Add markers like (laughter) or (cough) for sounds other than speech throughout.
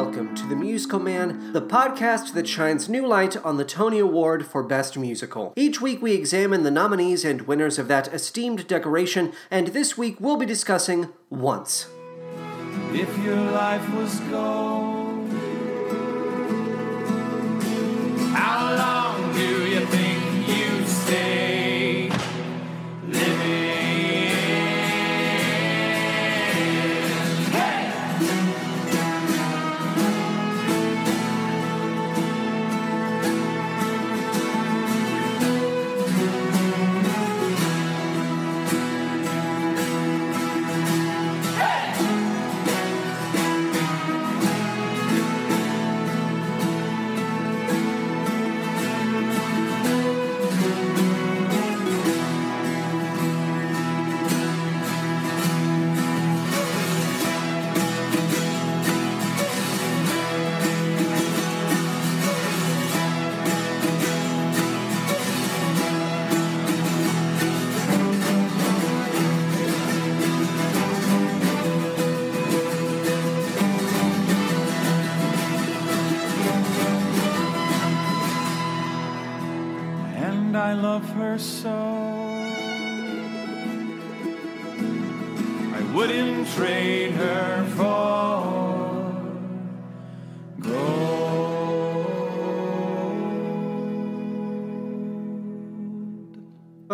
Welcome to The Musical Man, the podcast that shines new light on the Tony Award for Best Musical. Each week we examine the nominees and winners of that esteemed decoration, and this week we'll be discussing Once. If your life was how long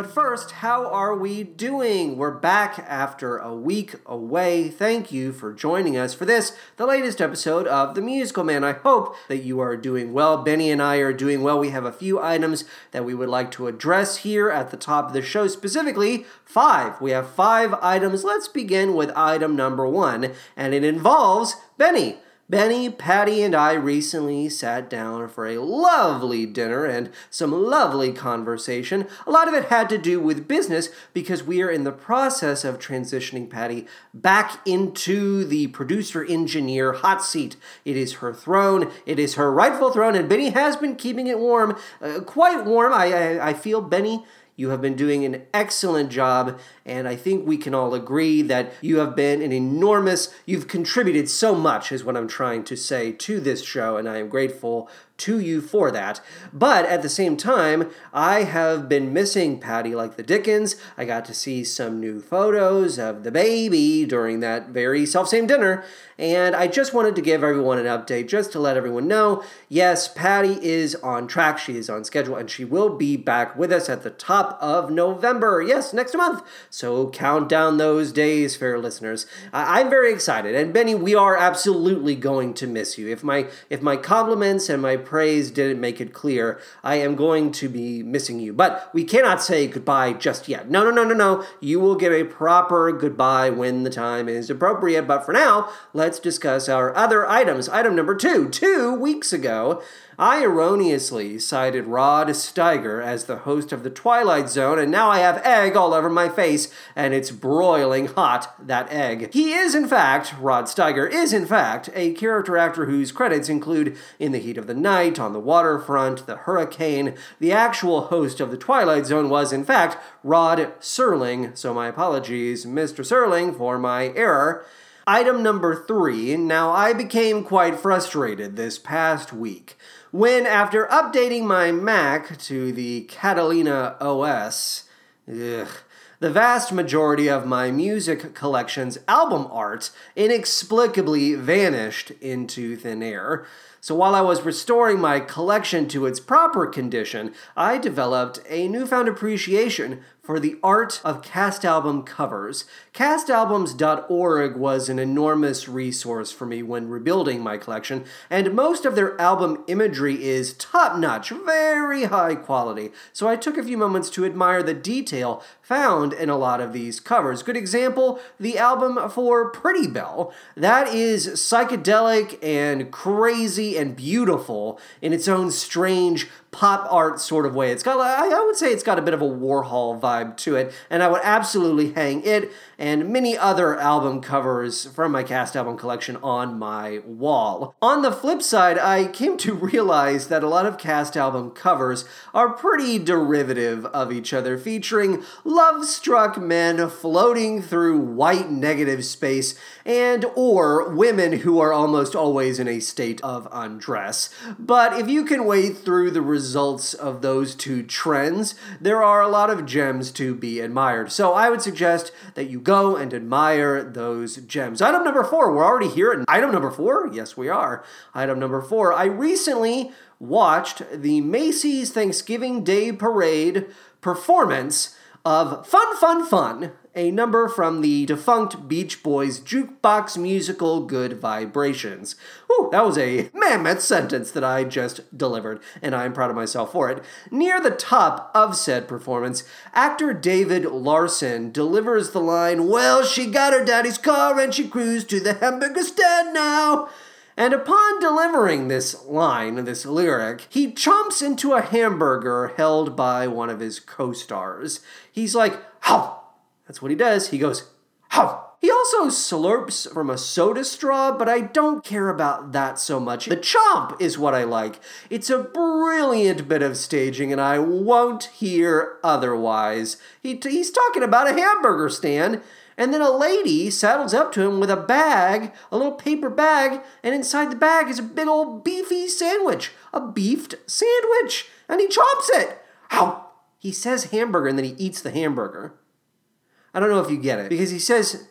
But first, how are we doing? We're back after a week away. Thank you for joining us for this, the latest episode of The Musical Man. I hope that you are doing well. Benny and I are doing well. We have a few items that we would like to address here at the top of the show, specifically five. We have five items. Let's begin with item number one, and it involves Benny. Benny, Patty, and I recently sat down for a lovely dinner and some lovely conversation. A lot of it had to do with business because we are in the process of transitioning Patty back into the producer engineer hot seat. It is her throne, it is her rightful throne, and Benny has been keeping it warm, uh, quite warm. I, I, I feel Benny. You have been doing an excellent job, and I think we can all agree that you have been an enormous, you've contributed so much, is what I'm trying to say to this show, and I am grateful to you for that. But at the same time, I have been missing Patty like the Dickens. I got to see some new photos of the baby during that very self same dinner, and I just wanted to give everyone an update just to let everyone know yes, Patty is on track, she is on schedule, and she will be back with us at the top of November. Yes, next month. So count down those days, fair listeners. I- I'm very excited, and Benny, we are absolutely going to miss you. If my if my compliments and my praise didn't make it clear, I am going to be missing you. But we cannot say goodbye just yet. No, no, no, no, no. You will get a proper goodbye when the time is appropriate. But for now, let's discuss our other items. Item number two. Two weeks ago, I erroneously cited Rod Steiger as the host of The Twilight Zone, and now I have egg all over my face, and it's broiling hot, that egg. He is, in fact, Rod Steiger is, in fact, a character actor whose credits include In the Heat of the Night, On the Waterfront, The Hurricane. The actual host of The Twilight Zone was, in fact, Rod Serling, so my apologies, Mr. Serling, for my error. Item number three. Now, I became quite frustrated this past week when, after updating my Mac to the Catalina OS, ugh, the vast majority of my music collection's album art inexplicably vanished into thin air. So while I was restoring my collection to its proper condition, I developed a newfound appreciation for the art of cast album covers. Castalbums.org was an enormous resource for me when rebuilding my collection, and most of their album imagery is top notch, very high quality. So I took a few moments to admire the detail found in a lot of these covers. Good example the album for Prettybelle. That is psychedelic and crazy and beautiful in its own strange, pop art sort of way. It's got, I would say it's got a bit of a Warhol vibe to it, and I would absolutely hang it and many other album covers from my cast album collection on my wall. On the flip side, I came to realize that a lot of cast album covers are pretty derivative of each other, featuring love struck men floating through white negative space and or women who are almost always in a state of undress. But if you can wade through the results of those two trends, there are a lot of gems to be admired. So I would suggest that you go and admire those gems. Item number four, we're already here at item number four. Yes, we are. Item number four. I recently watched the Macy's Thanksgiving Day Parade performance of Fun Fun Fun, a number from the defunct Beach Boys jukebox musical Good Vibrations. Ooh, that was a mammoth sentence that I just delivered, and I'm proud of myself for it. Near the top of said performance, actor David Larsen delivers the line, Well, she got her daddy's car and she cruised to the hamburger stand now. And upon delivering this line, this lyric, he chomps into a hamburger held by one of his co stars. He's like, How? That's what he does. He goes, How? He also slurps from a soda straw, but I don't care about that so much. The chomp is what I like. It's a brilliant bit of staging, and I won't hear otherwise. He, he's talking about a hamburger stand. And then a lady saddles up to him with a bag, a little paper bag, and inside the bag is a big old beefy sandwich, a beefed sandwich, and he chops it. Ow! He says hamburger and then he eats the hamburger. I don't know if you get it because he says,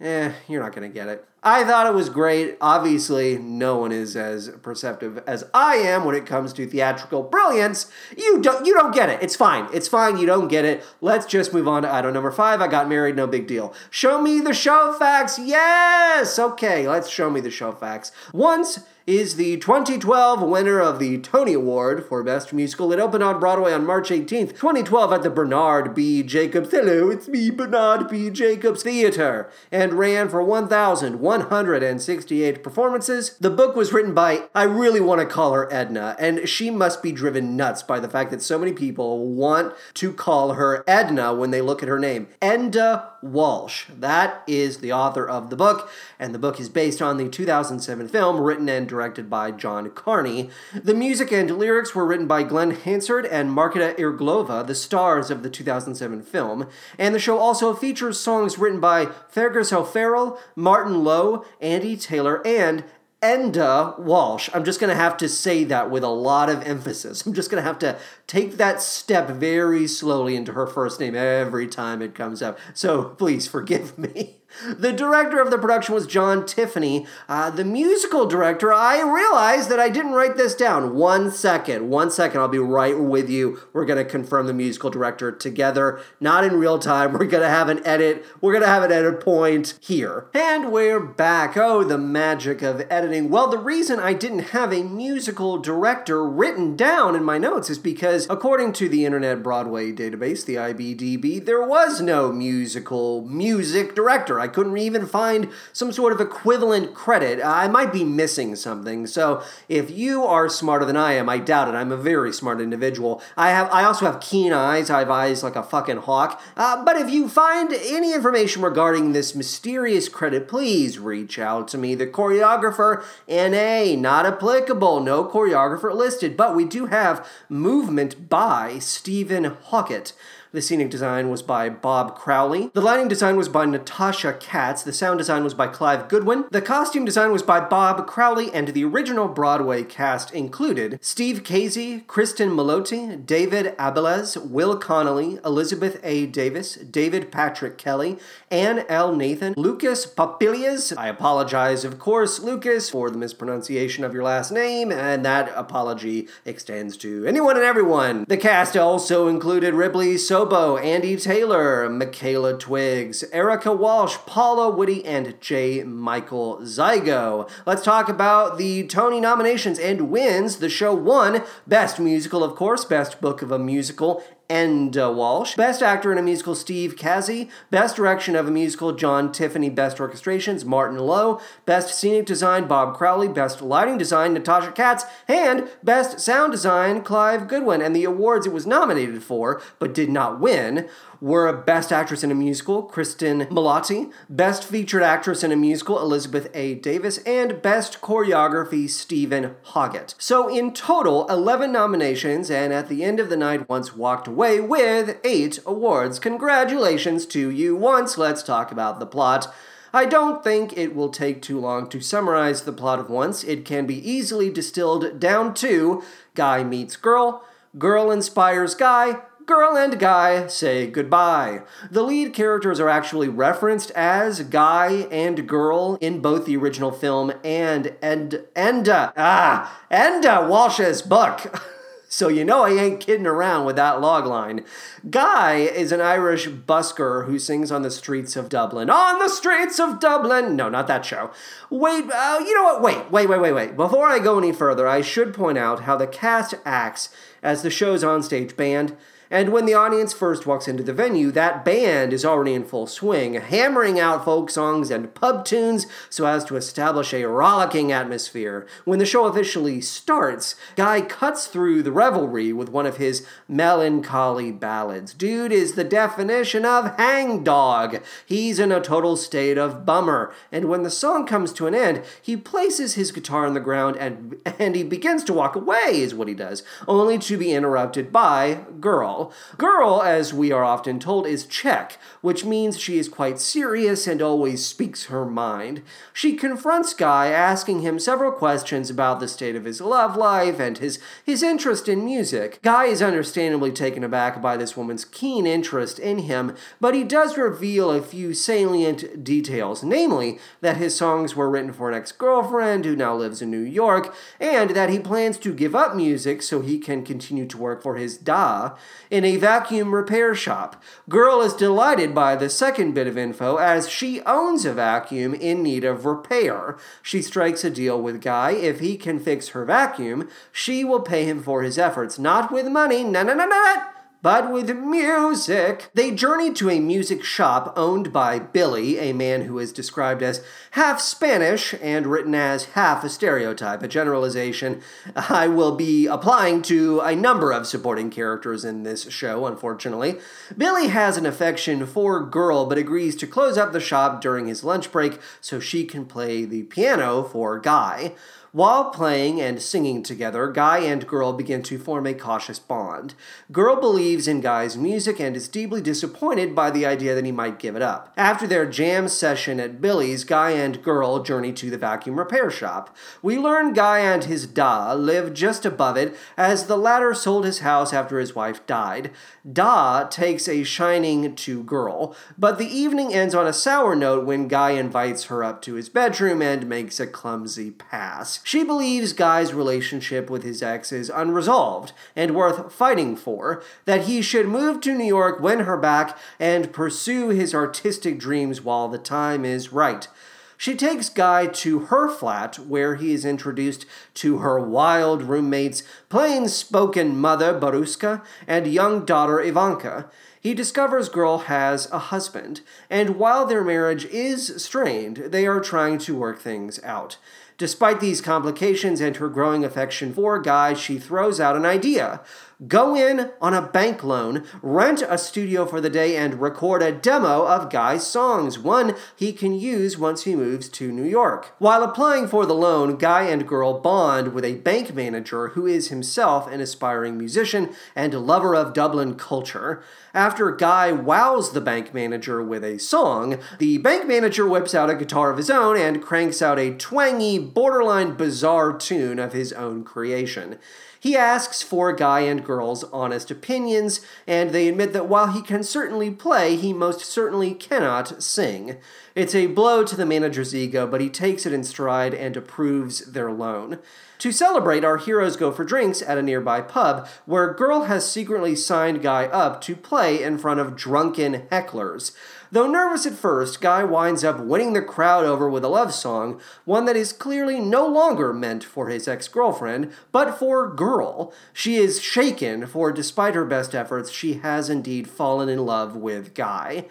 eh, you're not going to get it. I thought it was great. Obviously, no one is as perceptive as I am when it comes to theatrical brilliance. You don't you don't get it. It's fine. It's fine. You don't get it. Let's just move on to item number 5. I got married, no big deal. Show me the show facts. Yes. Okay, let's show me the show facts. Once is the 2012 winner of the Tony Award for Best Musical. It opened on Broadway on March 18th, 2012 at the Bernard B. Jacobs, hello, it's me, Bernard B. Jacobs Theater, and ran for 1,168 performances. The book was written by, I really want to call her Edna, and she must be driven nuts by the fact that so many people want to call her Edna when they look at her name. Enda Walsh. That is the author of the book, and the book is based on the 2007 film written and directed by John Carney. The music and lyrics were written by Glen Hansard and Marketa Irglova, the stars of the 2007 film, and the show also features songs written by Fergus O'Farrell, Martin Lowe, Andy Taylor, and Enda Walsh. I'm just going to have to say that with a lot of emphasis. (laughs) I'm just going to have to take that step very slowly into her first name every time it comes up. So please forgive me. (laughs) The director of the production was John Tiffany. Uh, the musical director, I realized that I didn't write this down. One second, one second, I'll be right with you. We're going to confirm the musical director together, not in real time. (laughs) We're going to have an edit. We're going to have an edit point here. And we're back. Oh, the magic of editing. Well, the reason I didn't have a musical director written down in my notes is because, according to the Internet Broadway database, the IBDB, there was no musical music director. I couldn't even find some sort of equivalent credit. I might be missing something. So if you are smarter than I am, I doubt it. I'm a very smart individual. I have. I also have keen eyes. I have eyes like a fucking hawk. Uh, but if you find any information regarding this mysterious credit, please reach out to me. The choreographer, NA, not applicable. No choreographer listed. But we do have movement by Steven Hoggett. The scenic design was by Bob Crowley. The lighting design was by Natasha Katz. The sound design was by Clive Goodwin. The costume design was by Bob Crowley, and the original Broadway cast included Steve Kazee, Cristin Malotti, David Abeles, Will Connolly, Elizabeth A. Davis, David Patrick Kelly, Anne L. Nathan, Lucas Papaelias. I apologize, of course, Lucas, for the mispronunciation of your last name, and that apology extends to anyone and everyone. The cast also included Ripley Sobo, Andy Taylor, Mckayla Twiggs, Erikka Walsh, Paula Woody, and J. Michael Zygo. Let's talk about the Tony nominations and wins. The show won Best Musical, of course, Best Book of a Musical, Enda Walsh. Best Actor in a Musical, Steve Kazee. Best Direction of a Musical, John Tiffany. Best Orchestrations, Martin Lowe. Best Scenic Design, Bob Crowley. Best Lighting Design, Natasha Katz. And Best Sound Design, Clive Goodwin. And the awards it was nominated for, but did not win, were Best Actress in a Musical, Cristin Milioti, Best Featured Actress in a Musical, Elizabeth A. Davis, and Best Choreography, Steven Hoggett. So in total, 11 nominations, and at the end of the night, once walked away with 8 awards. Congratulations to you once. Let's talk about the plot. I don't think it will take too long to summarize the plot of Once. It can be easily distilled down to guy meets girl, girl inspires guy, girl and guy say goodbye. The lead characters are actually referenced as guy and girl in both the original film and and Enda ah Enda Walsh's book. (laughs) So you know I ain't kidding around with that logline. Guy is an Irish busker who sings on the streets of Dublin. On the streets of Dublin! No, not that show. Wait, uh, you know what? Wait, wait, wait, wait, wait. Before I go any further, I should point out how the cast acts as the show's onstage band. And when the audience first walks into the venue, that band is already in full swing, hammering out folk songs and pub tunes so as to establish a rollicking atmosphere. When the show officially starts, Guy cuts through the revelry with one of his melancholy ballads. Dude is the definition of hangdog. He's in a total state of bummer. And when the song comes to an end, he places his guitar on the ground and, and he begins to walk away, is what he does, only to be interrupted by Girl. Girl, as we are often told, is Czech, which means she is quite serious and always speaks her mind. She confronts Guy, asking him several questions about the state of his love life and his, his interest in music. Guy is understandably taken aback by this woman's keen interest in him, but he does reveal a few salient details, namely that his songs were written for an ex girlfriend who now lives in New York, and that he plans to give up music so he can continue to work for his Da in a vacuum repair shop. Girl is delighted by the second bit of info as she owns a vacuum in need of repair. She strikes a deal with Guy. If he can fix her vacuum, she will pay him for his efforts, not with money. No, no, no, no but with music. They journey to a music shop owned by Billy, a man who is described as half Spanish and written as half a stereotype, a generalization I will be applying to a number of supporting characters in this show, unfortunately. Billy has an affection for Girl, but agrees to close up the shop during his lunch break so she can play the piano for Guy. While playing and singing together, Guy and Girl begin to form a cautious bond. Girl believes in Guy's music and is deeply disappointed by the idea that he might give it up. After their jam session at Billy's, Guy and Girl journey to the vacuum repair shop. We learn Guy and his Da live just above it, as the latter sold his house after his wife died. Da takes a shining to Girl, but the evening ends on a sour note when Guy invites her up to his bedroom and makes a clumsy pass. She believes Guy's relationship with his ex is unresolved and worth fighting for, that he should move to New York, win her back, and pursue his artistic dreams while the time is right. She takes Guy to her flat, where he is introduced to her wild roommates, plain spoken mother Baruška and young daughter Ivanka. He discovers Girl has a husband, and while their marriage is strained, they are trying to work things out. Despite these complications and her growing affection for Guy, she throws out an idea go in on a bank loan, rent a studio for the day, and record a demo of Guy's songs, one he can use once he moves to New York. While applying for the loan, Guy and Girl bond with a bank manager who is himself an aspiring musician and lover of Dublin culture. After Guy wows the bank manager with a song, the bank manager whips out a guitar of his own and cranks out a twangy, borderline bizarre tune of his own creation. He asks for Guy and Girl's honest opinions, and they admit that while he can certainly play, he most certainly cannot sing. It's a blow to the manager's ego, but he takes it in stride and approves their loan. To celebrate, our heroes go for drinks at a nearby pub where Girl has secretly signed Guy up to play in front of drunken hecklers. Though nervous at first, Guy winds up winning the crowd over with a love song, one that is clearly no longer meant for his ex girlfriend, but for Girl. She is shaken, for despite her best efforts, she has indeed fallen in love with Guy.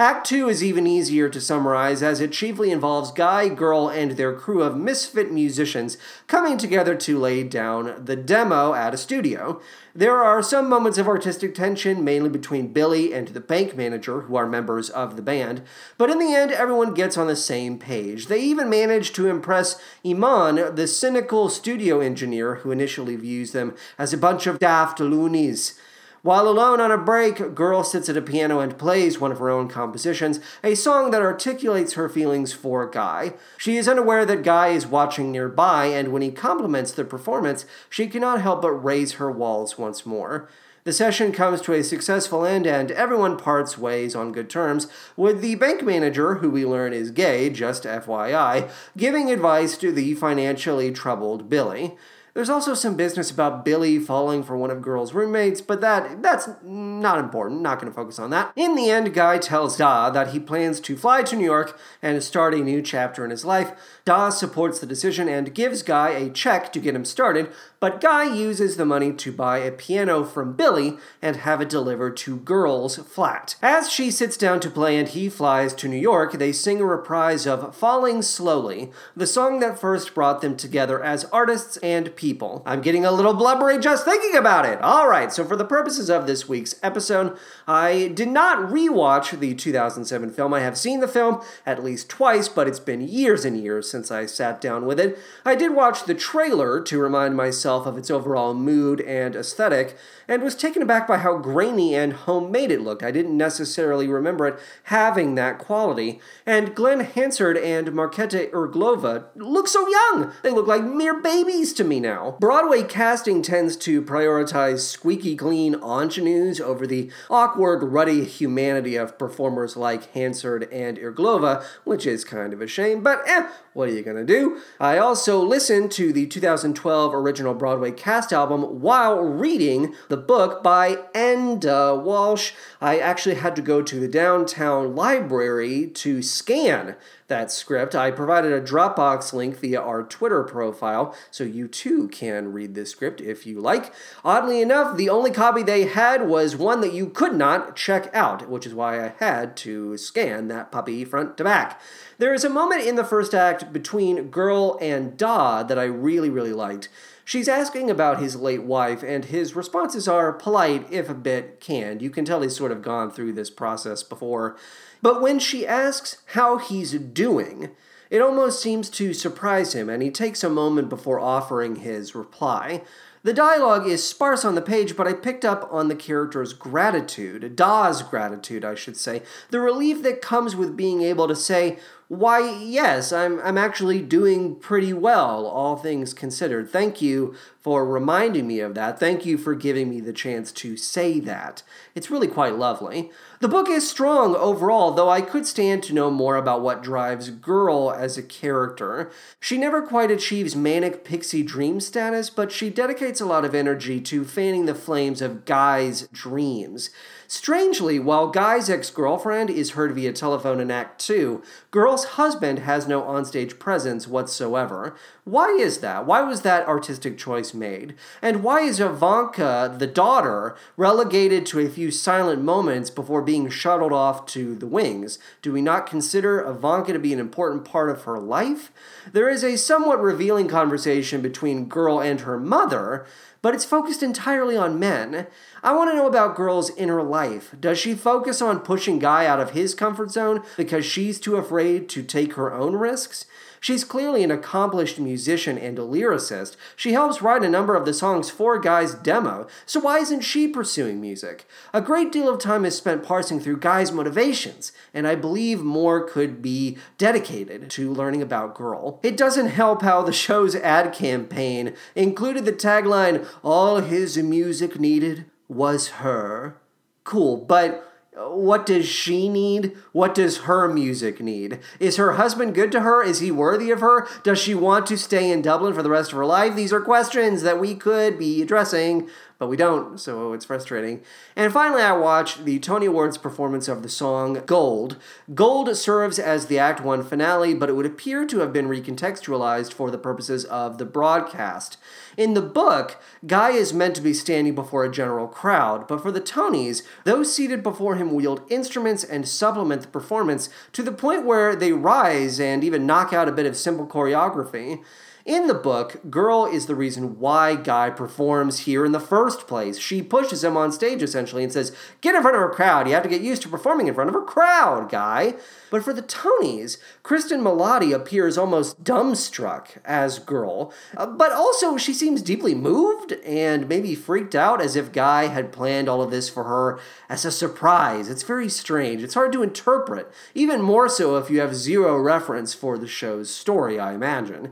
Act 2 is even easier to summarize as it chiefly involves Guy, Girl, and their crew of misfit musicians coming together to lay down the demo at a studio. There are some moments of artistic tension, mainly between Billy and the bank manager, who are members of the band, but in the end, everyone gets on the same page. They even manage to impress Eamon, the cynical studio engineer who initially views them as a bunch of daft loonies. While alone on a break, a Girl sits at a piano and plays one of her own compositions, a song that articulates her feelings for Guy. She is unaware that Guy is watching nearby, and when he compliments the performance, she cannot help but raise her walls once more. The session comes to a successful end, and everyone parts ways on good terms, with the bank manager, who we learn is gay, just FYI, giving advice to the financially troubled Billy. There's also some business about Billy falling for one of Girl's roommates, but that that's not important. Not going to focus on that. In the end, Guy tells Da that he plans to fly to New York and start a new chapter in his life. Da supports the decision and gives Guy a check to get him started, but Guy uses the money to buy a piano from Billy and have it delivered to Girl's flat. As she sits down to play and he flies to New York, they sing a reprise of Falling Slowly, the song that first brought them together as artists and people. I'm getting a little blubbery just thinking about it. All right, so for the purposes of this week's episode, I did not rewatch the 2007 film. I have seen the film at least twice, but it's been years and years since I sat down with it. I did watch the trailer to remind myself of its overall mood and aesthetic, and was taken aback by how grainy and homemade it looked. I didn't necessarily remember it having that quality. And Glen Hansard and Marketa Irglova look so young. They look like mere babies to me now. Broadway casting tends to prioritize squeaky clean ingenues over the awkward, ruddy humanity of performers like Hansard and Irglova, which is kind of a shame, but eh, what are you gonna do? I also listened to the 2012 original Broadway cast album while reading the book by Enda Walsh. I actually had to go to the downtown library to scan that script. I provided a Dropbox link via our Twitter profile, so you too can read this script if you like. Oddly enough, the only copy they had was one that you could not check out, which is why I had to scan that puppy front to back. There is a moment in the first act between Girl and Da that I really, really liked. She's asking about his late wife, and his responses are polite, if a bit canned. You can tell he's sort of gone through this process before. But when she asks how he's doing, it almost seems to surprise him, and he takes a moment before offering his reply. The dialogue is sparse on the page, but I picked up on the character's gratitude, Da's gratitude, I should say, the relief that comes with being able to say, why, yes, I'm, I'm actually doing pretty well, all things considered. Thank you for reminding me of that. Thank you for giving me the chance to say that. It's really quite lovely. The book is strong overall, though I could stand to know more about what drives Girl as a character. She never quite achieves manic pixie dream status, but she dedicates a lot of energy to fanning the flames of Guy's dreams. Strangely, while Guy's ex girlfriend is heard via telephone in Act 2, Girl's husband has no onstage presence whatsoever. Why is that? Why was that artistic choice made? And why is Ivanka, the daughter, relegated to a few silent moments before being shuttled off to the wings? Do we not consider Ivanka to be an important part of her life? There is a somewhat revealing conversation between Girl and her mother but it's focused entirely on men. I want to know about Girl's inner life. Does she focus on pushing Guy out of his comfort zone because she's too afraid to take her own risks? She's clearly an accomplished musician and a lyricist. She helps write a number of the songs for Guy's demo, so why isn't she pursuing music? A great deal of time is spent parsing through Guy's motivations, and I believe more could be dedicated to learning about Girl. It doesn't help how the show's ad campaign included the tagline, All his music needed was her. Cool, but what does she need? What does her music need? Is her husband good to her? Is he worthy of her? Does she want to stay in Dublin for the rest of her life? These are questions that we could be addressing, but we don't, so it's frustrating. And finally, I watched the Tony Awards performance of the song Gold. Gold serves as the Act 1 finale, but it would appear to have been recontextualized for the purposes of the broadcast. In the book, Guy is meant to be standing before a general crowd, but for the Tonys, those seated before him wield instruments and supplement the performance to the point where they rise and even knock out a bit of simple choreography. In the book, Girl is the reason why Guy performs here in the first place. She pushes him on stage essentially and says, Get in front of a crowd. You have to get used to performing in front of a crowd, Guy. But for the Tonys, Cristin Milioti appears almost dumbstruck as Girl, uh, but also she seems deeply moved and maybe freaked out as if Guy had planned all of this for her as a surprise. It's very strange. It's hard to interpret, even more so if you have zero reference for the show's story, I imagine.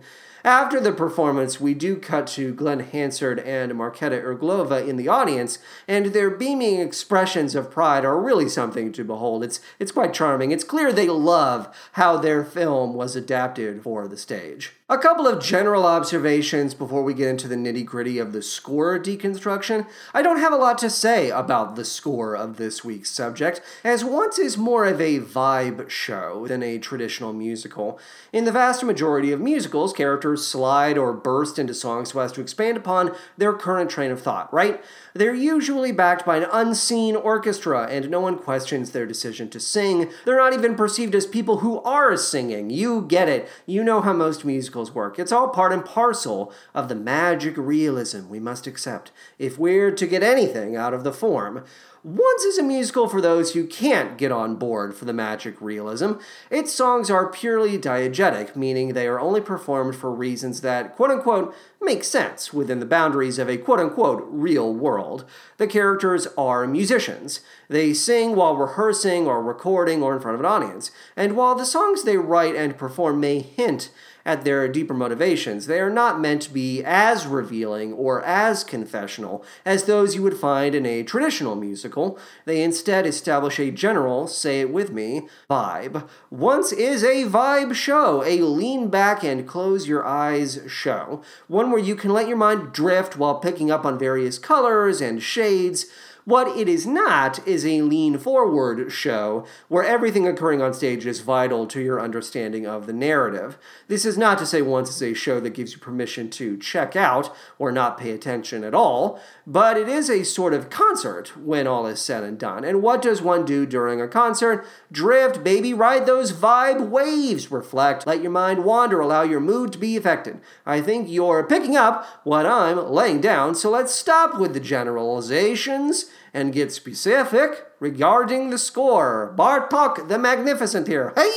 After the performance, we do cut to Glen Hansard and Marketa Irglova in the audience, and their beaming expressions of pride are really something to behold. It's, it's quite charming. It's clear they love how their film was adapted for the stage. A couple of general observations before we get into the nitty gritty of the score deconstruction. I don't have a lot to say about the score of this week's subject, as Once is more of a vibe show than a traditional musical. In the vast majority of musicals, characters slide or burst into song so as to expand upon their current train of thought, right? They're usually backed by an unseen orchestra, and no one questions their decision to sing. They're not even perceived as people who are singing. You get it. You know how most musicals work. It's all part and parcel of the magic realism we must accept if we're to get anything out of the form. Once is a musical for those who can't get on board for the magic realism. Its songs are purely diegetic, meaning they are only performed for reasons that, quote unquote, make sense within the boundaries of a quote unquote real world. The characters are musicians. They sing while rehearsing or recording or in front of an audience. And while the songs they write and perform may hint at their deeper motivations. They are not meant to be as revealing or as confessional as those you would find in a traditional musical. They instead establish a general, say it with me, vibe. Once is a vibe show, a lean back and close your eyes show. One where you can let your mind drift while picking up on various colors and shades what it is not is a lean forward show where everything occurring on stage is vital to your understanding of the narrative. This is not to say once is a show that gives you permission to check out or not pay attention at all, but it is a sort of concert when all is said and done. And what does one do during a concert? Drift, baby, ride those vibe waves, reflect, let your mind wander, allow your mood to be affected. I think you're picking up what I'm laying down, so let's stop with the generalizations and get specific regarding the score. Bartok the Magnificent here. Hey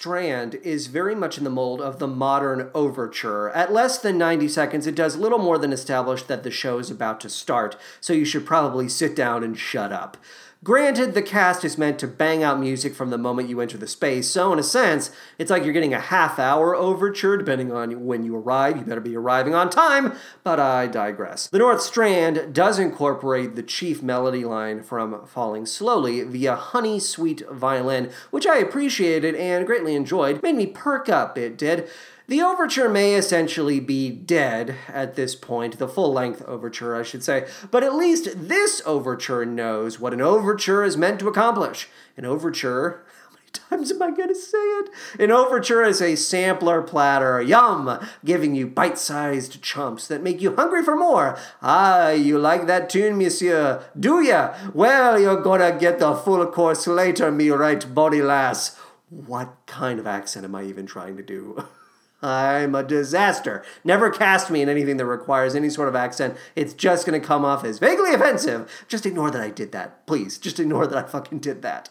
Strand is very much in the mold of the modern overture. At less than 90 seconds, it does little more than establish that the show is about to start, so you should probably sit down and shut up. Granted, the cast is meant to bang out music from the moment you enter the space, so in a sense, it's like you're getting a half hour overture, depending on when you arrive. You better be arriving on time, but I digress. The North Strand does incorporate the chief melody line from Falling Slowly via Honey Sweet Violin, which I appreciated and greatly enjoyed. Made me perk up, it did. The overture may essentially be dead at this point, the full length overture, I should say, but at least this overture knows what an overture is meant to accomplish. An overture, how many times am I going to say it? An overture is a sampler platter, yum, giving you bite sized chumps that make you hungry for more. Ah, you like that tune, monsieur? Do ya? Well, you're gonna get the full course later, me right body lass. What kind of accent am I even trying to do? (laughs) I'm a disaster. Never cast me in anything that requires any sort of accent. It's just gonna come off as vaguely offensive. Just ignore that I did that. Please, just ignore that I fucking did that.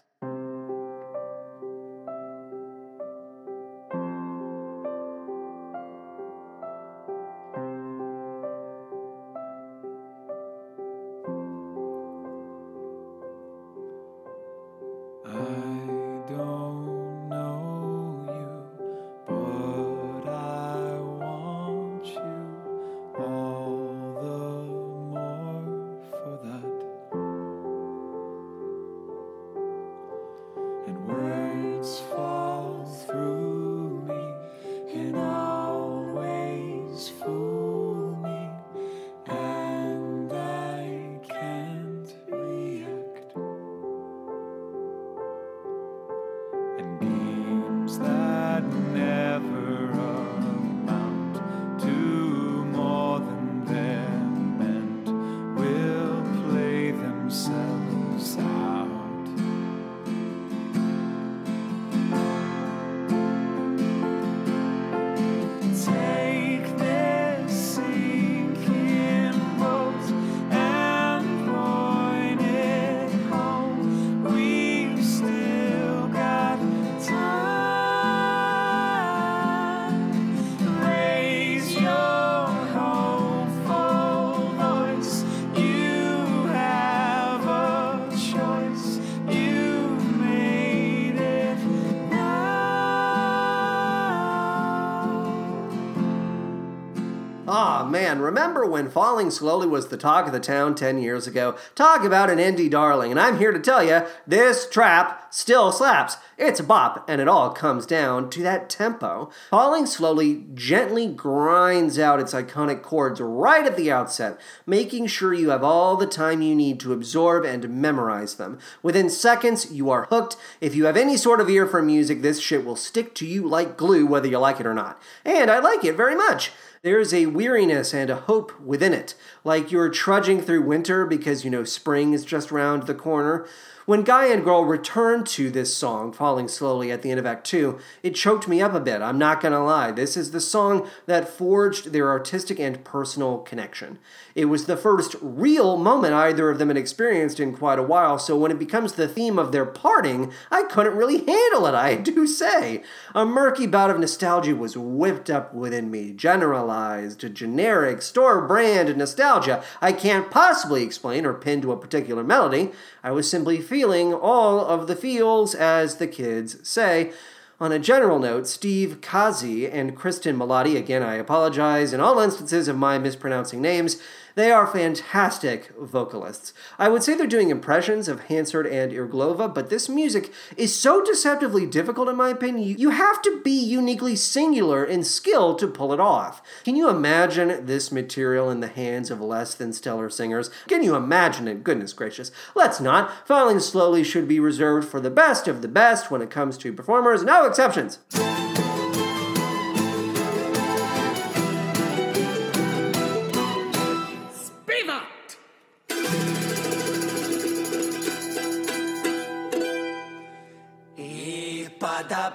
Man, remember when Falling Slowly was the talk of the town 10 years ago? Talk about an indie darling, and I'm here to tell you this trap still slaps. It's a bop, and it all comes down to that tempo. Falling Slowly gently grinds out its iconic chords right at the outset, making sure you have all the time you need to absorb and memorize them. Within seconds, you are hooked. If you have any sort of ear for music, this shit will stick to you like glue, whether you like it or not. And I like it very much. There's a weariness and a hope within it, like you're trudging through winter because you know spring is just round the corner. When Guy and Girl returned to this song, Falling Slowly at the end of Act 2, it choked me up a bit, I'm not gonna lie. This is the song that forged their artistic and personal connection. It was the first real moment either of them had experienced in quite a while, so when it becomes the theme of their parting, I couldn't really handle it, I do say. A murky bout of nostalgia was whipped up within me, generalized, generic, store brand nostalgia I can't possibly explain or pin to a particular melody. I was simply feeling all of the feels, as the kids say. On a general note, Steve Kazee and Cristin Malati, again, I apologize in all instances of my mispronouncing names, they are fantastic vocalists. I would say they're doing impressions of Hansard and Irglova, but this music is so deceptively difficult, in my opinion, you have to be uniquely singular in skill to pull it off. Can you imagine this material in the hands of less than stellar singers? Can you imagine it? Goodness gracious. Let's not. Falling Slowly should be reserved for the best of the best when it comes to performers, no exceptions.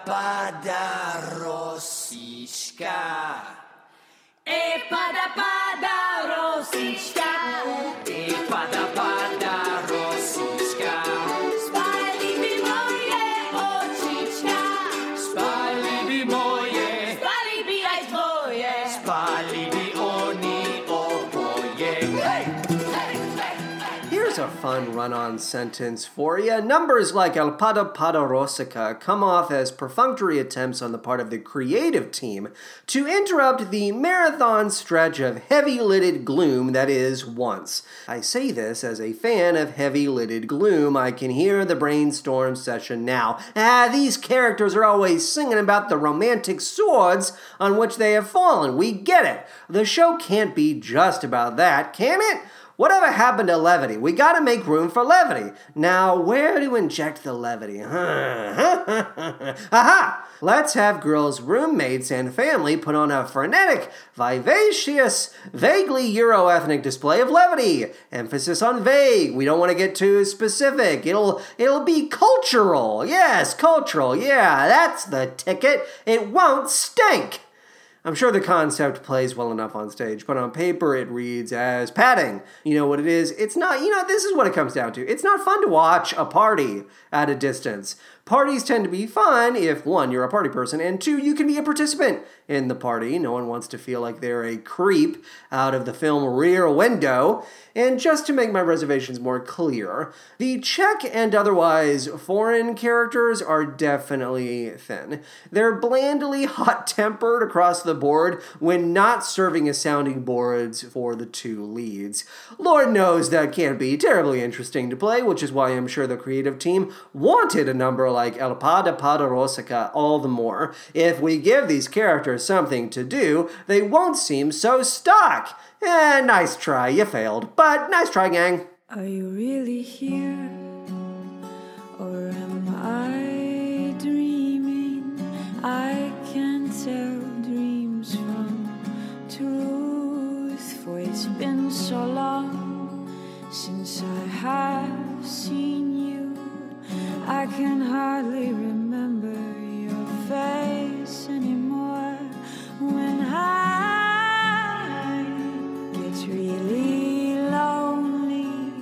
Pada rosička. E pada pada rosička. Fun run on sentence for you. Numbers like Ej Pada Pada Rosička come off as perfunctory attempts on the part of the creative team to interrupt the marathon stretch of heavy lidded gloom that is once. I say this as a fan of heavy lidded gloom. I can hear the brainstorm session now. Ah, these characters are always singing about the romantic swords on which they have fallen. We get it. The show can't be just about that, can it? Whatever happened to levity? We gotta make room for levity. Now, where do to inject the levity? (laughs) Aha! Let's have girls' roommates and family put on a frenetic, vivacious, vaguely Euro ethnic display of levity. Emphasis on vague. We don't want to get too specific. It'll it'll be cultural. Yes, cultural. Yeah, that's the ticket. It won't stink. I'm sure the concept plays well enough on stage, but on paper it reads as padding. You know what it is? It's not, you know, this is what it comes down to. It's not fun to watch a party at a distance. Parties tend to be fun if one, you're a party person, and two, you can be a participant in the party. No one wants to feel like they're a creep out of the film Rear Window. And just to make my reservations more clear, the Czech and otherwise foreign characters are definitely thin. They're blandly (laughs) hot tempered across the board when not serving as sounding boards for the two leads. Lord knows that can't be terribly interesting to play, which is why I'm sure the creative team wanted a number like Ej Pada Rosička all the more. If we give these characters something to do, they won't seem so stuck. Eh, nice try, you failed. But nice try, gang. Are you really here? Or am I dreaming? I can tell dreams from truth. For it's been so long since I have seen you. I can hardly remember your face anymore. When I get really lonely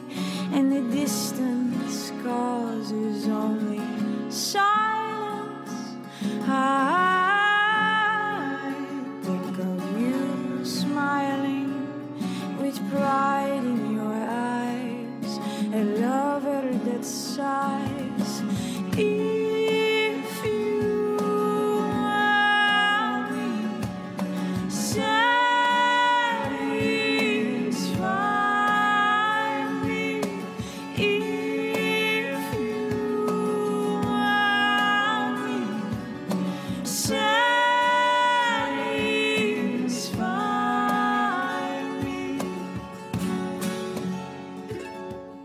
and the distance causes only silence, I think of you smiling with pride in your eyes, a lover that sighs.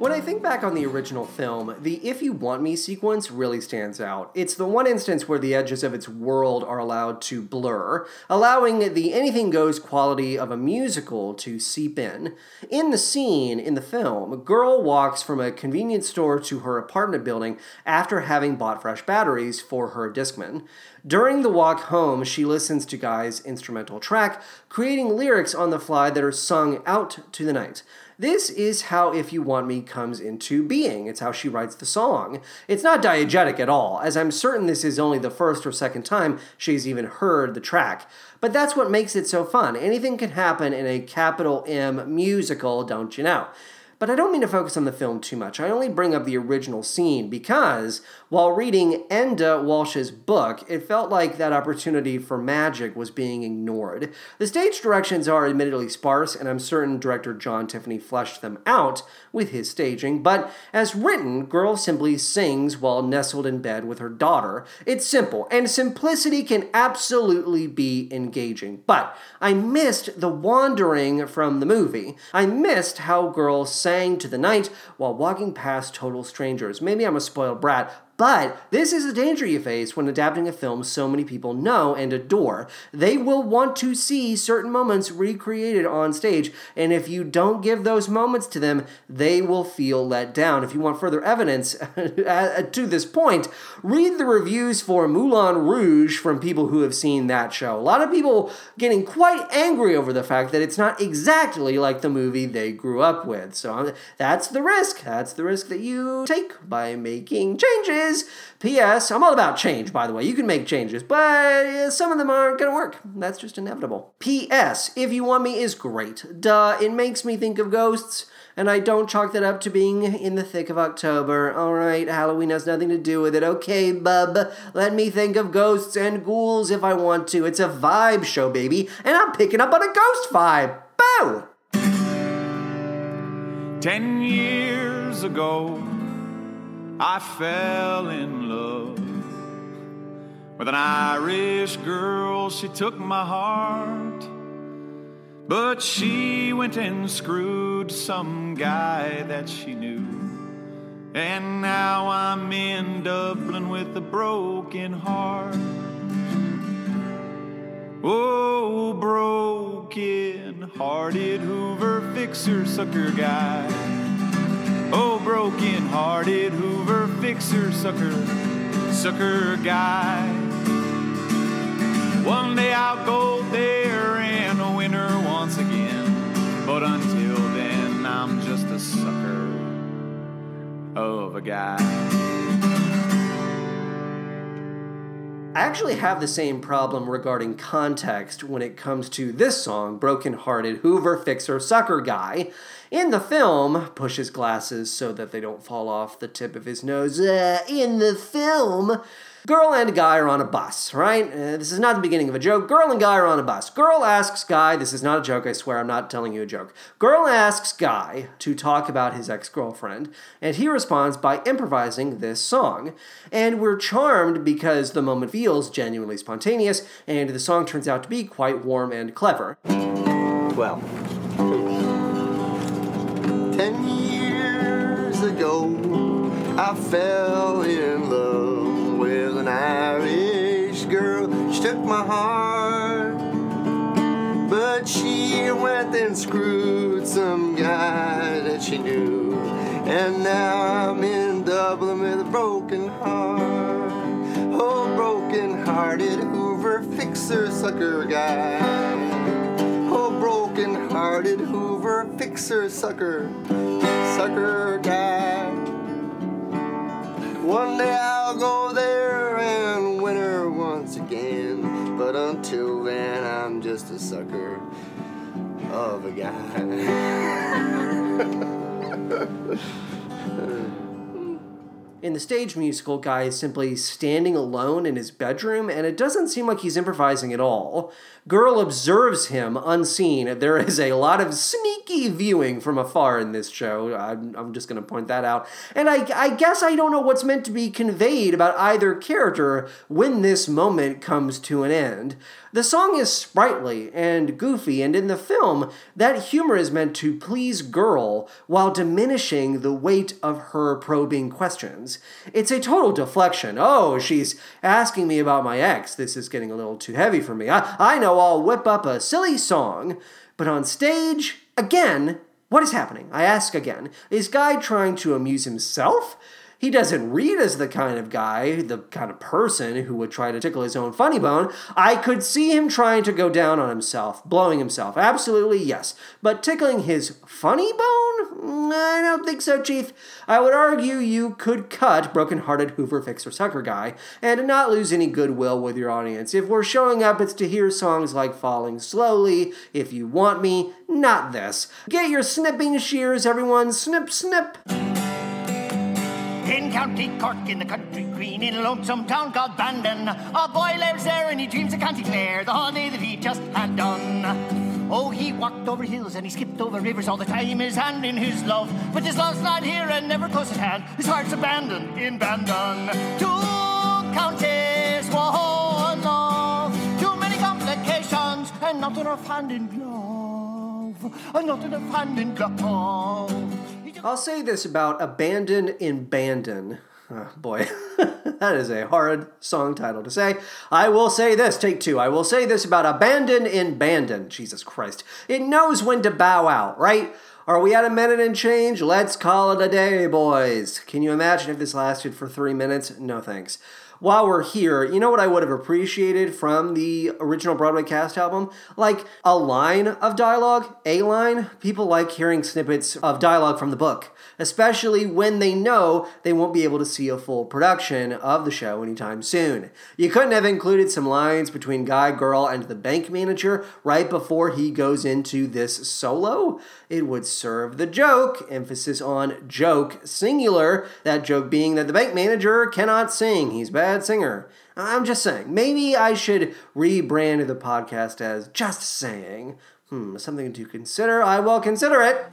When I think back on the original film, the If You Want Me sequence really stands out. It's the one instance where the edges of its world are allowed to blur, allowing the anything goes quality of a musical to seep in. In the scene in the film, a girl walks from a convenience store to her apartment building after having bought fresh batteries for her Discman. During the walk home, she listens to Guy's instrumental track, creating lyrics on the fly that are sung out to the night. This is how If You Want Me comes into being. It's how she writes the song. It's not diegetic at all, as I'm certain this is only the first or second time she's even heard the track. But that's what makes it so fun. Anything can happen in a capital M musical, don't you know? But I don't mean to focus on the film too much. I only bring up the original scene because while reading Enda Walsh's book, it felt like that opportunity for magic was being ignored. The stage directions are admittedly sparse, and I'm certain director John Tiffany fleshed them out with his staging, but as written, Girl simply sings while nestled in bed with her daughter. It's simple, and simplicity can absolutely be engaging. But I missed the wandering from the movie. I missed how Girl to the night while walking past total strangers. Maybe I'm a spoiled brat, but this is the danger you face when adapting a film so many people know and adore. They will want to see certain moments recreated on stage, and if you don't give those moments to them, they will feel let down. If you want further evidence (laughs) to this point, read the reviews for Moulin Rouge from people who have seen that show. A lot of people getting quite angry over the fact that it's not exactly like the movie they grew up with. So um, that's the risk. That's the risk that you take by making changes. P.S. I'm all about change, by the way. You can make changes, but uh, some of them aren't going to work. That's just inevitable. P.S. If You Want Me is great. Duh, it makes me think of ghosts and I don't chalk that up to being in the thick of October. Alright, Halloween has nothing to do with it. Okay, bub, let me think of ghosts and ghouls if I want to. It's a vibe show, baby, and I'm picking up on a ghost vibe. Boo! Ten years ago, I fell in love with an Irish girl. She took my heart, But she went and screwed some guy that she knew. And now I'm in Dublin with a broken heart. Oh, broken hearted Hoover fixer sucker guy. Oh, broken hearted Hoover fixer sucker, sucker guy. One day I'll go there and win her once again. But until then, I'm just a sucker of a guy. I actually have the same problem regarding context when it comes to this song, Broken Hearted Hoover Fixer Sucker Guy. In the film, pushes glasses so that they don't fall off the tip of his nose. Uh, in the film, girl and guy are on a bus, right? Uh, this is not the beginning of a joke. Girl and guy are on a bus. Girl asks guy, this is not a joke, I swear, I'm not telling you a joke. Girl asks guy to talk about his ex girlfriend, and he responds by improvising this song. And we're charmed because the moment feels genuinely spontaneous, and the song turns out to be quite warm and clever. Well, ten years ago, I fell in love with an Irish girl. She took my heart, but she went and screwed some guy that she knew. And now I'm in Dublin with a broken heart. Oh, broken hearted Hoover fixer sucker guy. Broken hearted Hoover fixer sucker, sucker guy. One day I'll go there and win her once again. But until then, I'm just a sucker of a guy. (laughs) In the stage musical, Guy is simply standing alone in his bedroom, and it doesn't seem like he's improvising at all. Girl observes him unseen. There is a lot of sneaky viewing from afar in this show. I'm, I'm just going to point that out. And I, I guess I don't know what's meant to be conveyed about either character when this moment comes to an end. The song is sprightly and goofy, and in the film, that humor is meant to please Girl while diminishing the weight of her probing questions. It's a total deflection. Oh, she's asking me about my ex. This is getting a little too heavy for me. I, I know I'll whip up a silly song, but on stage, again, what is happening? I ask again. Is Guy trying to amuse himself? He doesn't read as the kind of guy, the kind of person who would try to tickle his own funny bone. I could see him trying to go down on himself, blowing himself. Absolutely, yes. But tickling his funny bone? Mm, I don't think so, Chief. I would argue you could cut Broken Hearted Hoover Fixer Sucker Guy and not lose any goodwill with your audience. If we're showing up, it's to hear songs like Falling Slowly, If You Want Me, not this. Get your snipping shears, everyone. Snip, snip. In County Cork, in the country green, in a lonesome town called Bandon, a boy lives there and he dreams of County Clare, the holiday that he just had done. Oh, he walked over hills and he skipped over rivers all the time, his hand in his love. But his love's not here and never close at hand. His heart's abandoned in Bandon. Two counties, one love. Too many complications and not enough hand in glove. And not enough hand in glove. I'll say this about Abandon in Bandon. Oh, boy, (laughs) that is a hard song title to say. I will say this, take two. I will say this about Abandon in Bandon. Jesus Christ. It knows when to bow out, right? Are we at a minute and change? Let's call it a day, boys. Can you imagine if this lasted for three minutes? No thanks. While we're here, you know what I would have appreciated from the original Broadway cast album? Like a line of dialogue, a line. People like hearing snippets of dialogue from the book, especially when they know they won't be able to see a full production of the show anytime soon. You couldn't have included some lines between Guy Girl and the bank manager right before he goes into this solo? It would serve the joke, emphasis on joke, singular, that joke being that the bank manager cannot sing. He's a bad singer. I'm just saying, maybe I should rebrand the podcast as Just Saying. Hmm, something to consider. I will consider it.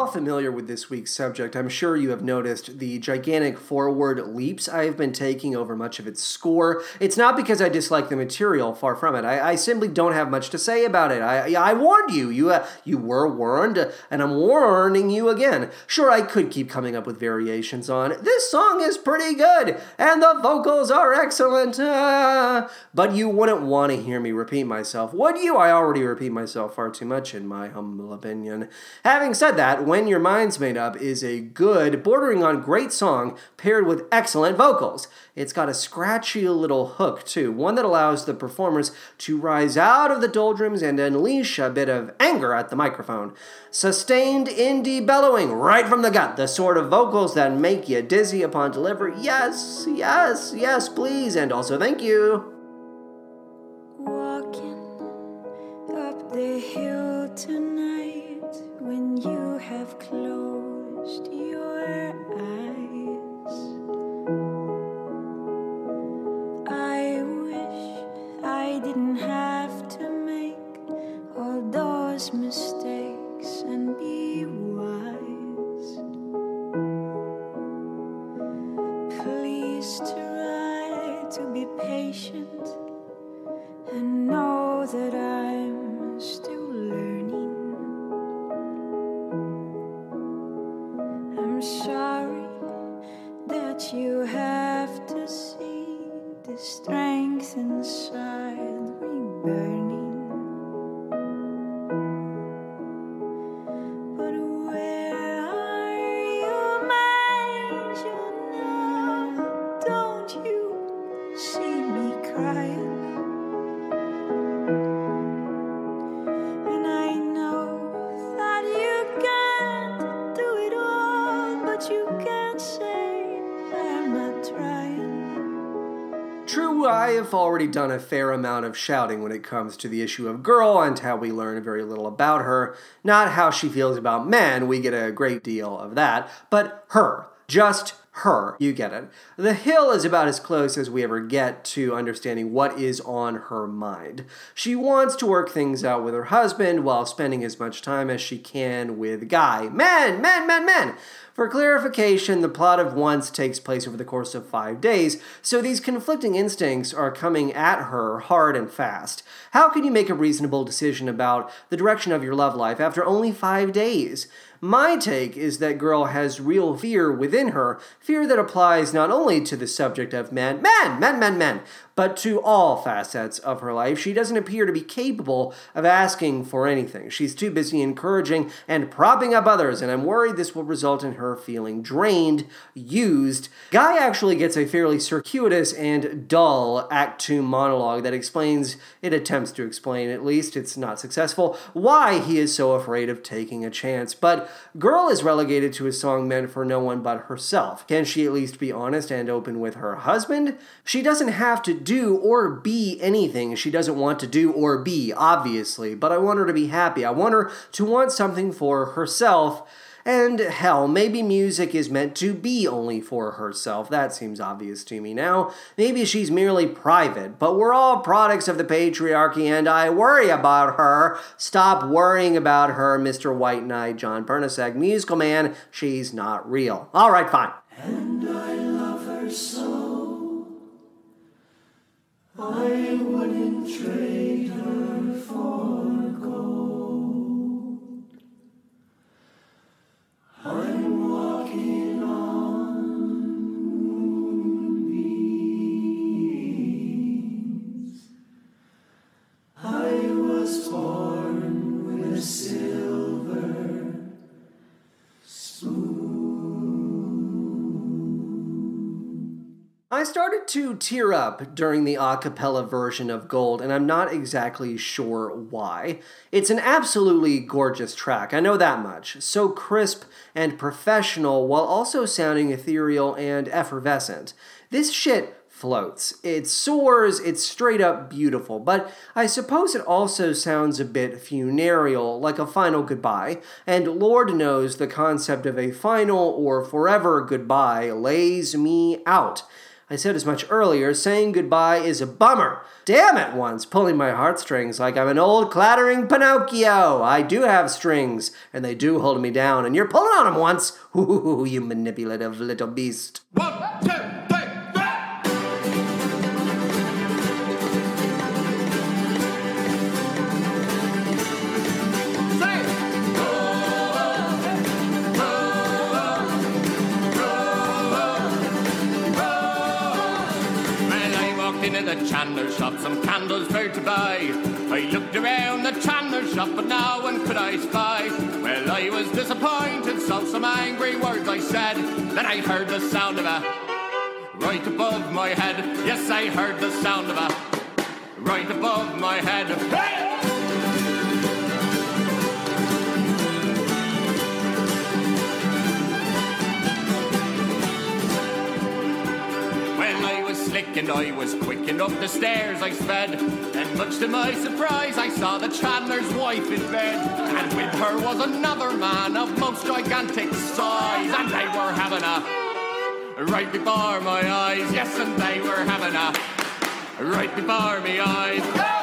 All familiar with this week's subject, I'm sure you have noticed the gigantic forward leaps I have been taking over much of its score. It's not because I dislike the material, far from it. I, I simply don't have much to say about it. I, I warned you. You, uh, you were warned, and I'm warning you again. Sure, I could keep coming up with variations on this song is pretty good, and the vocals are excellent, uh, but you wouldn't want to hear me repeat myself, would you? I already repeat myself far too much, in my humble opinion. Having said that, When Your Mind's Made Up is a good, bordering on great song paired with excellent vocals. It's got a scratchy little hook, too, one that allows the performers to rise out of the doldrums and unleash a bit of anger at the microphone. Sustained indie bellowing right from the gut, the sort of vocals that make you dizzy upon delivery. Yes, yes, yes, please, and also thank you. Walking up the hill tonight when you have closed your eyes. I wish I didn't have to make all those mistakes and be wise. Please try to be patient and know that I'm still that you have to see the strength inside. I have already done a fair amount of shouting when it comes to the issue of girl and how we learn very little about her. Not how she feels about men, we get a great deal of that, but her. Just her. You get it. The Hill is about as close as we ever get to understanding what is on her mind. She wants to work things out with her husband while spending as much time as she can with Guy. Men, men, men, men! For clarification, the plot of Once takes place over the course of five days, so these conflicting instincts are coming at her hard and fast. How can you make a reasonable decision about the direction of your love life after only five days? My take is that girl has real fear within her, fear that applies not only to the subject of men, men, men, men, men, but to all facets of her life. She doesn't appear to be capable of asking for anything. She's too busy encouraging and propping up others, and I'm worried this will result in her feeling drained, used. Guy actually gets a fairly circuitous and dull Act 2 monologue that explains, it attempts to explain at least, it's not successful, why he is so afraid of taking a chance. But Girl is relegated to a song meant for no one but herself. Can she at least be honest and open with her husband? She doesn't have to do or be anything she doesn't want to do or be, obviously, but I want her to be happy. I want her to want something for herself. And hell, maybe music is meant to be only for herself. That seems obvious to me now. Maybe she's merely private, but we're all products of the patriarchy and I worry about her. Stop worrying about her, Mr. White Knight, John Bernasek, musical man. She's not real. All right, fine. I started to tear up during the a cappella version of Gold, and I'm not exactly sure why. It's an absolutely gorgeous track, I know that much. So crisp and professional while also sounding ethereal and effervescent. This shit floats. It soars, it's straight up beautiful, but I suppose it also sounds a bit funereal, like a final goodbye, and Lord knows the concept of a final or forever goodbye lays me out. I said as much earlier, saying goodbye is a bummer. Damn it, once, pulling my heartstrings like I'm an old clattering Pinocchio. I do have strings, and they do hold me down, and you're pulling on them once. (laughs) Ooh, you manipulative little beast. One, two, chandler shop, some candles for to buy. I looked around the chandler shop, but no one could I spy. Well, I was disappointed, so some angry words I said. Then I heard the sound of a right above my head. Yes, I heard the sound of a right above my head. Hey! And I was quick and up the stairs I sped. And much to my surprise, I saw the chandler's wife in bed. And with her was another man of most gigantic size. And they were having a right before my eyes. Yes, and they were having a right before my eyes.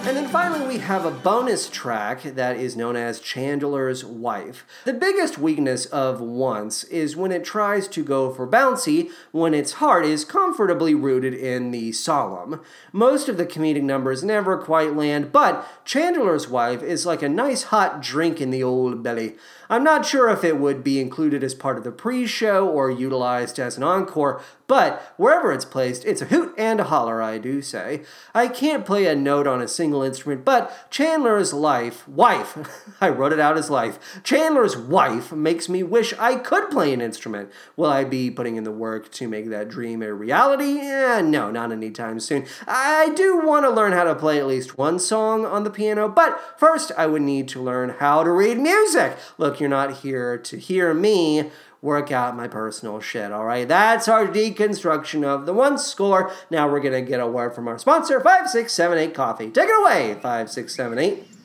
And then finally, we have a bonus track that is known as Chandler's Wife. The biggest weakness of Once is when it tries to go for bouncy when its heart is comfortably rooted in the solemn. Most of the comedic numbers never quite land, but Chandler's Wife is like a nice hot drink in the old belly. I'm not sure if it would be included as part of the pre show or utilized as an encore, but wherever it's placed, it's a hoot and a holler, I do say. I can't play a note on a single instrument, but Chandler's life, wife, (laughs) I wrote it out as life, Chandler's wife makes me wish I could play an instrument. Will I be putting in the work to make that dream a reality? Eh, no, not anytime soon. I do want to learn how to play at least one song on the piano, but first I would need to learn how to read music. Look, you're not here to hear me work out my personal shit, all right? That's our deconstruction of the one score. Now we're going to get a word from our sponsor, 5678 Coffee. Take it away, 5678.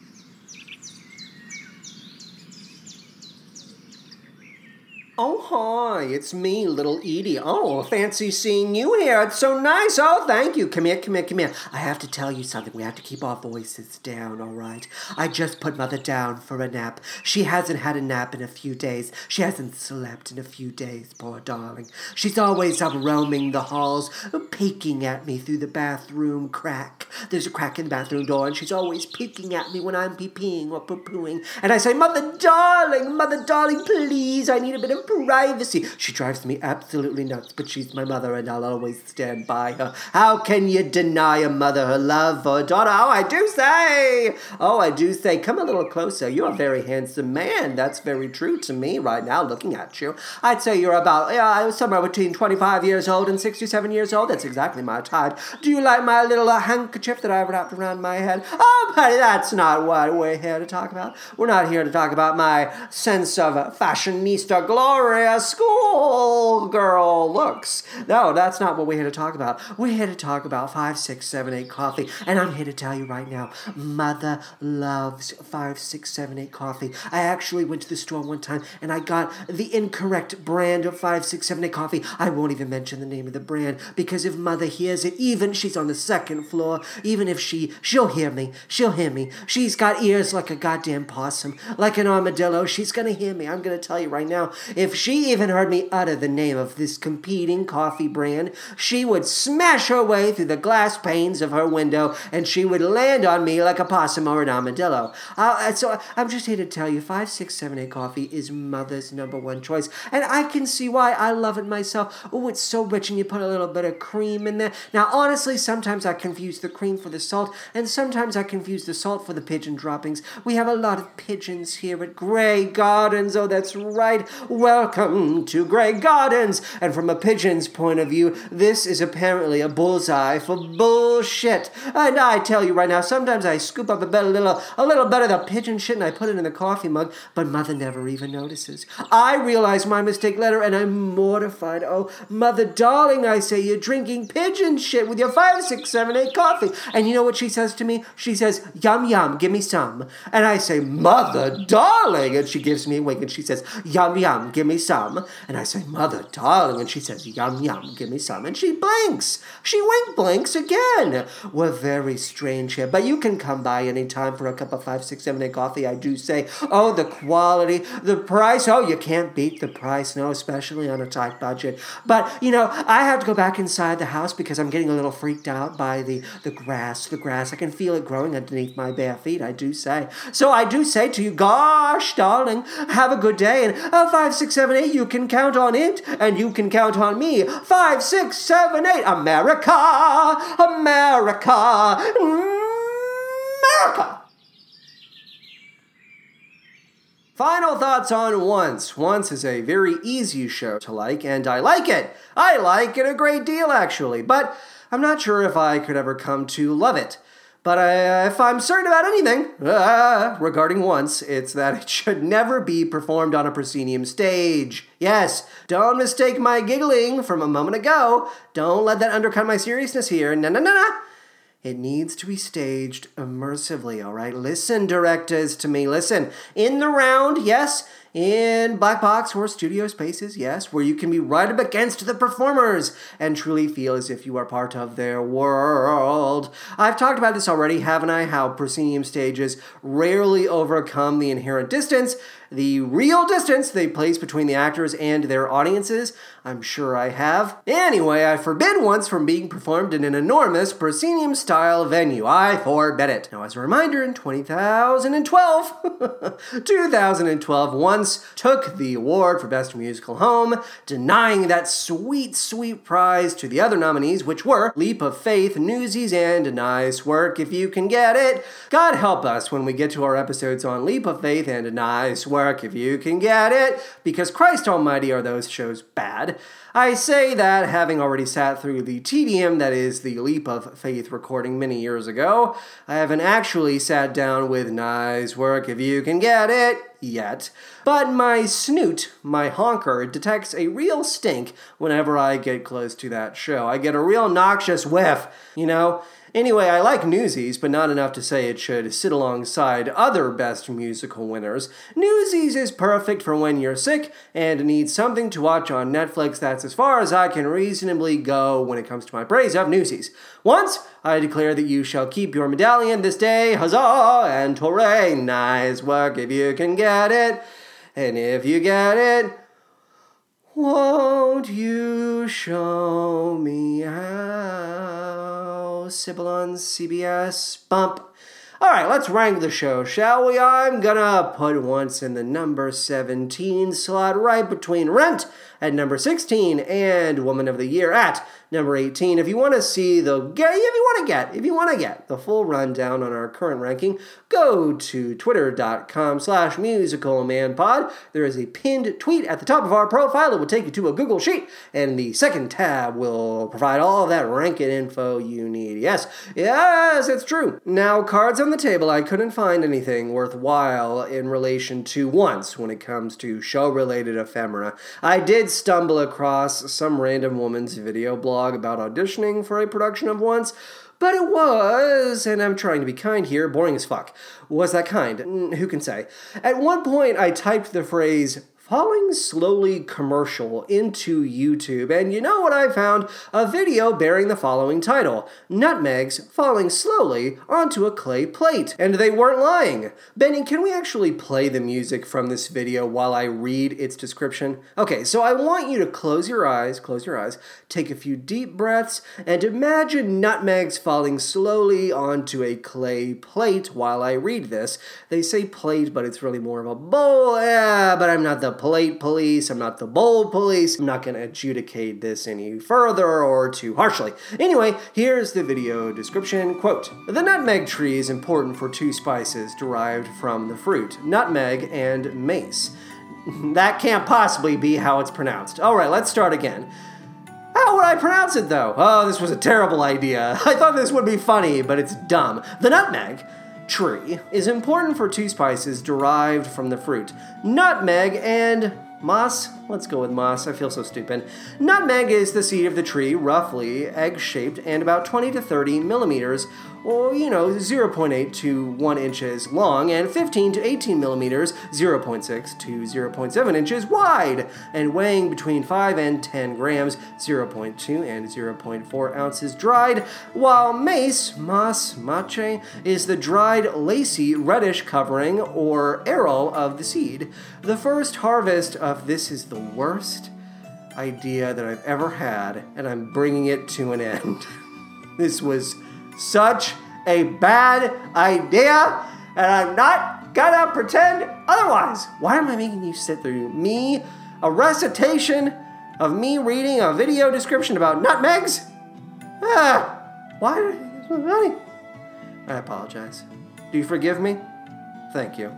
Oh, hi, it's me, little Edie. Oh, fancy seeing you here. It's so nice. Oh, thank you. Come here, come here, come here. I have to tell you something. We have to keep our voices down, all right? I just put Mother down for a nap. She hasn't had a nap in a few days. She hasn't slept in a few days, poor darling. She's always up roaming the halls, peeking at me through the bathroom crack. There's a crack in the bathroom door, and she's always peeking at me when I'm pee-peeing or poo-pooing. And I say, Mother darling, Mother darling, please, I need a bit of privacy. She drives me absolutely nuts, but she's my mother, and I'll always stand by her. How can you deny a mother her love for a daughter? Oh, I do say. Oh, I do say. Come a little closer. You're a very handsome man. That's very true to me right now, looking at you. I'd say you're about yeah, somewhere between 25 years old and 67 years old. That's exactly my type. Do you like my little uh, handkerchief that I've wrapped around my head? Oh, buddy, that's not what we're here to talk about. We're not here to talk about my sense of fashionista gloria schoolgirl looks. No, that's not what we're here to talk about. We're here to talk about 5678 coffee. And I'm here to tell you right now, Mother loves 5678 coffee. I actually went to the store one time and I got the incorrect brand of 5678 coffee. I won't even mention the name of the brand because if Mother hears it, even she's on the second floor, even if she, she'll hear me. She'll hear me. She's got ears like a goddamn possum, like an armadillo. She's gonna hear me. I'm gonna tell you right now. If she even heard me utter the name of this competing coffee brand, she would smash her way through the glass panes of her window and she would land on me like a possum or an armadillo. Uh, so I'm just here to tell you 5678 coffee is Mother's number one choice. And I can see why I love it myself. Oh, it's so rich and you put a little bit of cream in there. Now, honestly, sometimes I confuse the cream for the salt and sometimes I confuse the salt for the pigeon droppings. We have a lot of pigeons here at Grey Gardens. Oh, that's right. Welcome to Grey Gardens. And from a pigeon's point of view, this is apparently a bullseye for bullshit. And I tell you right now, sometimes I scoop up a, bit, a little, a little bit of the pigeon shit and I put it in the coffee mug, but Mother never even notices. I realize my mistake later and I'm mortified. Oh, Mother darling, I say, you're drinking pigeon shit with your five, six, seven, eight coffee. And you know what she says to me? She says, yum, yum, give me some. And I say, Mother darling. And she gives me a wink and she says, yum, yum, give give me some. And I say, Mother, darling. And she says, Yum, yum, give me some. And she blinks. She wink blinks again. We're very strange here, but you can come by any time for a cup of five, six, seven, eight coffee. I do say, oh, the quality, the price. Oh, you can't beat the price, no, especially on a tight budget. But, you know, I have to go back inside the house because I'm getting a little freaked out by the, the grass. The grass, I can feel it growing underneath my bare feet, I do say. So I do say to you, gosh, darling, have a good day. And uh, five, six, seven, eight, you can count on it, and you can count on me. Five, six, seven, eight, America, America, America. Final thoughts on Once. Once is a very easy show to like, and I like it. I like it a great deal, actually, but I'm not sure if I could ever come to love it. But I, if I'm certain about anything uh, regarding Once, it's that it should never be performed on a proscenium stage. Yes, don't mistake my giggling from a moment ago. Don't let that undercut my seriousness here. No, no, no, no. It needs to be staged immersively, all right? Listen, directors, to me. Listen. In the round, yes. In black box or studio spaces, yes, where you can be right up against the performers and truly feel as if you are part of their world. I've talked about this already, haven't I? How proscenium stages rarely overcome the inherent distance the real distance they place between the actors and their audiences. I'm sure I have. Anyway, I forbid once from being performed in an enormous proscenium style venue. I forbid it. Now, as a reminder, in (laughs) 2012, 2012 once took the award for Best Musical Home, denying that sweet, sweet prize to the other nominees, which were Leap of Faith, Newsies, and Nice Work If You Can Get It. God help us when we get to our episodes on Leap of Faith and Nice Work if you can get it, because Christ Almighty are those shows bad. I say that having already sat through the tedium that is the Leap of Faith recording many years ago. I haven't actually sat down with nice work if you can get it yet. But my snoot, my honker, detects a real stink whenever I get close to that show. I get a real noxious whiff, you know? Anyway, I like Newsies, but not enough to say it should sit alongside other best musical winners. Newsies is perfect for when you're sick and need something to watch on Netflix. That's as far as I can reasonably go when it comes to my praise of Newsies. Once, I declare that you shall keep your medallion this day, huzzah and hooray! Nice work if you can get it. And if you get it, won't you show me how? Sybil on CBS. Bump. All right, let's rank the show, shall we? I'm gonna put once in the number 17 slot, right between Rent at number 16 and Woman of the Year at number 18. If you want to see the if you want to get if you want to get the full rundown on our current ranking, go to twitter.com slash musicalmanpod. There is a pinned tweet at the top of our profile. It will take you to a Google Sheet, and the second tab will provide all that ranking info you need. Yes, yes, it's true. Now, cards on the table, I couldn't find anything worthwhile in relation to once when it comes to show-related ephemera. I did stumble across some random woman's video blog about auditioning for a production of Once, but it was, and I'm trying to be kind here, boring as fuck. Was that kind? Who can say? At one point, I typed the phrase falling slowly commercial into YouTube, and you know what I found? A video bearing the following title Nutmegs Falling Slowly Onto a Clay Plate. And they weren't lying. Benny, can we actually play the music from this video while I read its description? Okay, so I want you to close your eyes, close your eyes, take a few deep breaths, and imagine nutmegs falling slowly onto a clay plate while I read this. They say plate, but it's really more of a bowl. Yeah, but I'm not the plate police. I'm not the bold police. I'm not going to adjudicate this any further or too harshly. Anyway, here's the video description. Quote The nutmeg tree is important for two spices derived from the fruit nutmeg and mace. (laughs) That can't possibly be how it's pronounced. All right, let's start again. How would I pronounce it though? Oh, this was a terrible idea. (laughs) I thought this would be funny, but it's dumb. The nutmeg tree is important for two spices derived from the fruit nutmeg and moss. Let's go with moss. I feel so stupid. Nutmeg is the seed of the tree, roughly egg shaped and about 20 to 30 millimeters or you know, 0.8 to 1 inches long, and 15 to 18 millimeters, 0.6 to 0.7 inches wide, and weighing between 5 and 10 grams, 0.2 and 0.4 ounces dried, while mace, mas, mache, is the dried, lacy, reddish covering or aril of the seed. The first harvest of this is the worst idea that I've ever had, and I'm bringing it to an end. (laughs) this was such a bad idea, and I'm not gonna pretend otherwise. Why am I making you sit through me, a recitation of me reading a video description about nutmegs? Ah, why? Funny. I apologize. Do you forgive me? Thank you.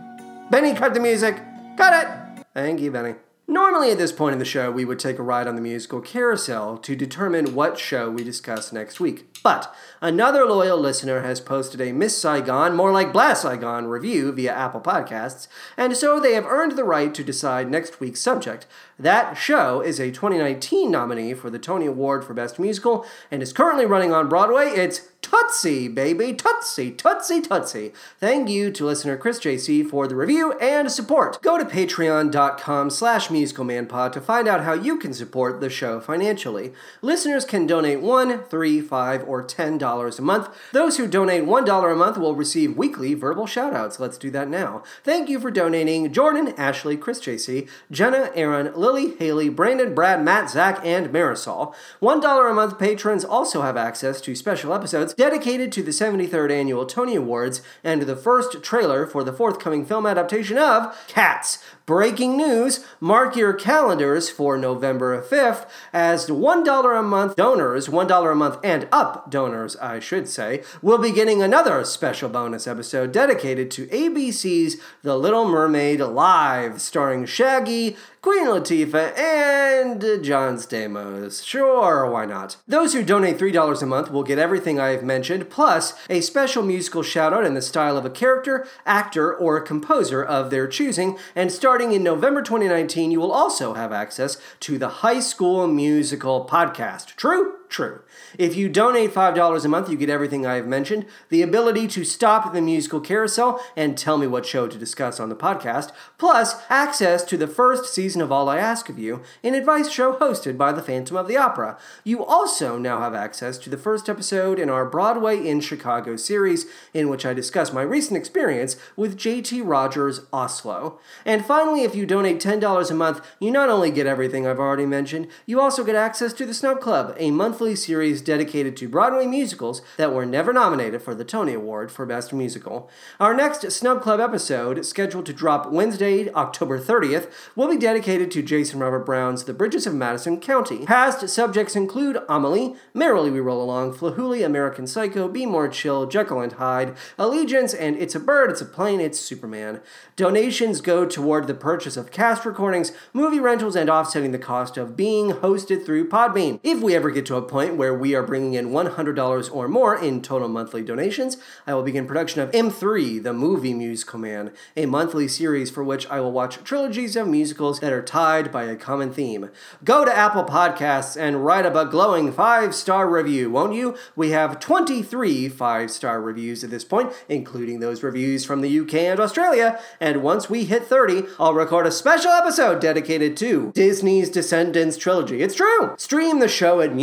Benny, cut the music. Cut it. Thank you, Benny. Normally, at this point in the show, we would take a ride on the musical carousel to determine what show we discuss next week. But another loyal listener has posted a Miss Saigon, more like Blast Saigon review via Apple Podcasts, and so they have earned the right to decide next week's subject. That show is a 2019 nominee for the Tony Award for Best Musical and is currently running on Broadway. It's Tootsie, baby. Tootsie, Tootsie, Tootsie. Thank you to listener Chris JC for the review and support. Go to patreon.com slash musicalmanpod to find out how you can support the show financially. Listeners can donate one, three, five, or ten dollars a month. Those who donate one dollar a month will receive weekly verbal shoutouts. Let's do that now. Thank you for donating Jordan, Ashley, Chris JC, Jenna, Aaron, Lily, Haley, Brandon, Brad, Matt, Zach, and Marisol. One dollar a month patrons also have access to special episodes dedicated to the 73rd annual Tony Awards and the first trailer for the forthcoming film adaptation of Cats. Breaking news mark your calendars for November 5th as $1 a month donors, $1 a month and up donors, I should say, will be getting another special bonus episode dedicated to ABC's The Little Mermaid Live, starring Shaggy, Queen Latifah, and John Stamos. Sure, why not? Those who donate $3 a month will get everything I have mentioned, plus a special musical shout out in the style of a character, actor, or composer of their choosing. And starting in November 2019, you will also have access to the High School Musical podcast. True? True. If you donate $5 a month, you get everything I have mentioned the ability to stop the musical carousel and tell me what show to discuss on the podcast, plus access to the first season of All I Ask of You, an advice show hosted by the Phantom of the Opera. You also now have access to the first episode in our Broadway in Chicago series, in which I discuss my recent experience with JT Rogers Oslo. And finally, if you donate $10 a month, you not only get everything I've already mentioned, you also get access to the Snub Club, a monthly series dedicated to Broadway musicals that were never nominated for the Tony Award for Best Musical. Our next Snub Club episode, scheduled to drop Wednesday, October 30th, will be dedicated to Jason Robert Brown's The Bridges of Madison County. Past subjects include Amelie, Merrily We Roll Along, Flahooley, American Psycho, Be More Chill, Jekyll and Hyde, Allegiance, and It's a Bird, It's a Plane, It's Superman. Donations go toward the purchase of cast recordings, movie rentals, and offsetting the cost of being hosted through Podbean. If we ever get to a point where we are bringing in $100 or more in total monthly donations, I will begin production of M3, the movie musical man, a monthly series for which I will watch trilogies of musicals that are tied by a common theme. Go to Apple Podcasts and write up a glowing five star review, won't you? We have 23 five star reviews at this point, including those reviews from the UK and Australia. And once we hit 30, I'll record a special episode dedicated to Disney's Descendants trilogy. It's true! Stream the show at